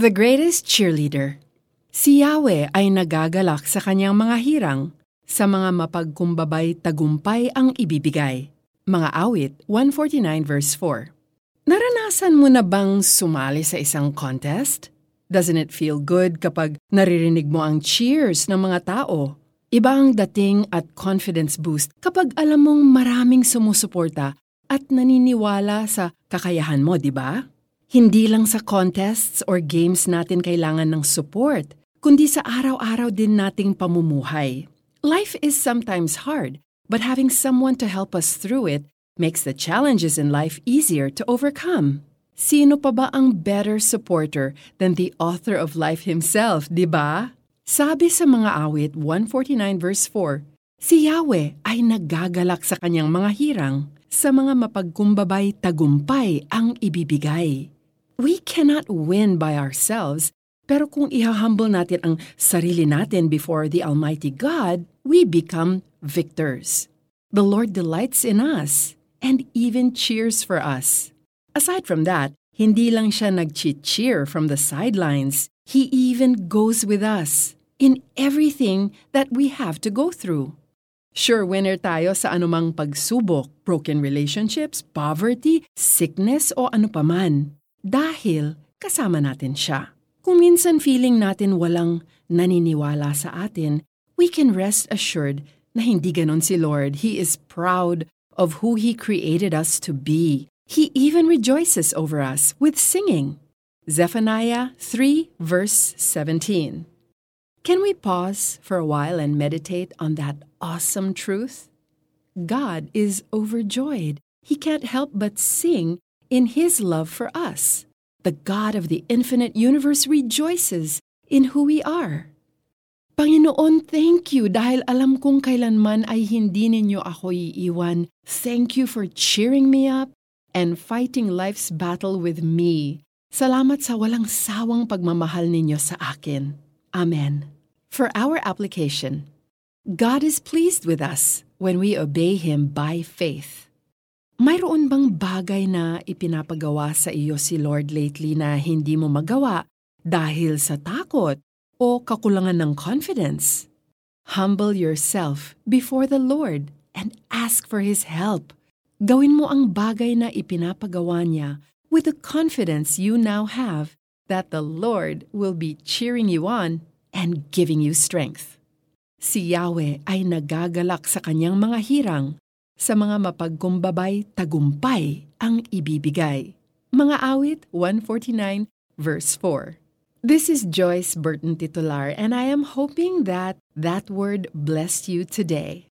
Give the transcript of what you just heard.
The greatest cheerleader. Si Yahweh ay nagagalak sa kanyang mga hirang, sa mga mapagkumbabay tagumpay ang ibibigay. Mga awit 149 verse 4. Naranasan mo na bang sumali sa isang contest? Doesn't it feel good kapag naririnig mo ang cheers ng mga tao? Iba ang dating at confidence boost kapag alam mong maraming sumusuporta at naniniwala sa kakayahan mo, di ba? Hindi lang sa contests or games natin kailangan ng support, kundi sa araw-araw din nating pamumuhay. Life is sometimes hard, but having someone to help us through it makes the challenges in life easier to overcome. Sino pa ba ang better supporter than the author of life himself, di ba? Sabi sa mga awit 149 verse 4, si Yahweh ay nagagalak sa kanyang mga hirang, sa mga mapagkumbabay tagumpay ang ibibigay. We cannot win by ourselves, pero kung ihahumble natin ang sarili natin before the Almighty God, we become victors. The Lord delights in us and even cheers for us. Aside from that, hindi lang siya nag-cheer from the sidelines. He even goes with us in everything that we have to go through. Sure winner tayo sa anumang pagsubok, broken relationships, poverty, sickness o ano paman. Dahil kasama natin siya. Kung minsan feeling natin walang naniniwala sa atin, we can rest assured na hindi ganon si Lord. He is proud of who He created us to be. He even rejoices over us with singing. Zephaniah 3, verse 17. Can we pause for a while and meditate on that awesome truth? God is overjoyed. He can't help but sing in His love for us. The God of the infinite universe rejoices in who we are. Panginoon, thank you dahil alam kong kailanman ay hindi ninyo ako iiwan. Thank you for cheering me up and fighting life's battle with me. Salamat sa walang sawang pagmamahal ninyo sa akin. Amen. For our application, God is pleased with us when we obey Him by faith. Mayroon bang bagay na ipinapagawa sa iyo si Lord lately na hindi mo magawa dahil sa takot o kakulangan ng confidence? Humble yourself before the Lord and ask for His help. Gawin mo ang bagay na ipinapagawa niya with the confidence you now have that the Lord will be cheering you on and giving you strength. Si Yahweh ay nagagalak sa kanyang mga hirang, sa mga mapagkumbabay tagumpay ang ibibigay. Mga awit 149 verse 4. This is Joyce Burton Titular and I am hoping that that word blessed you today.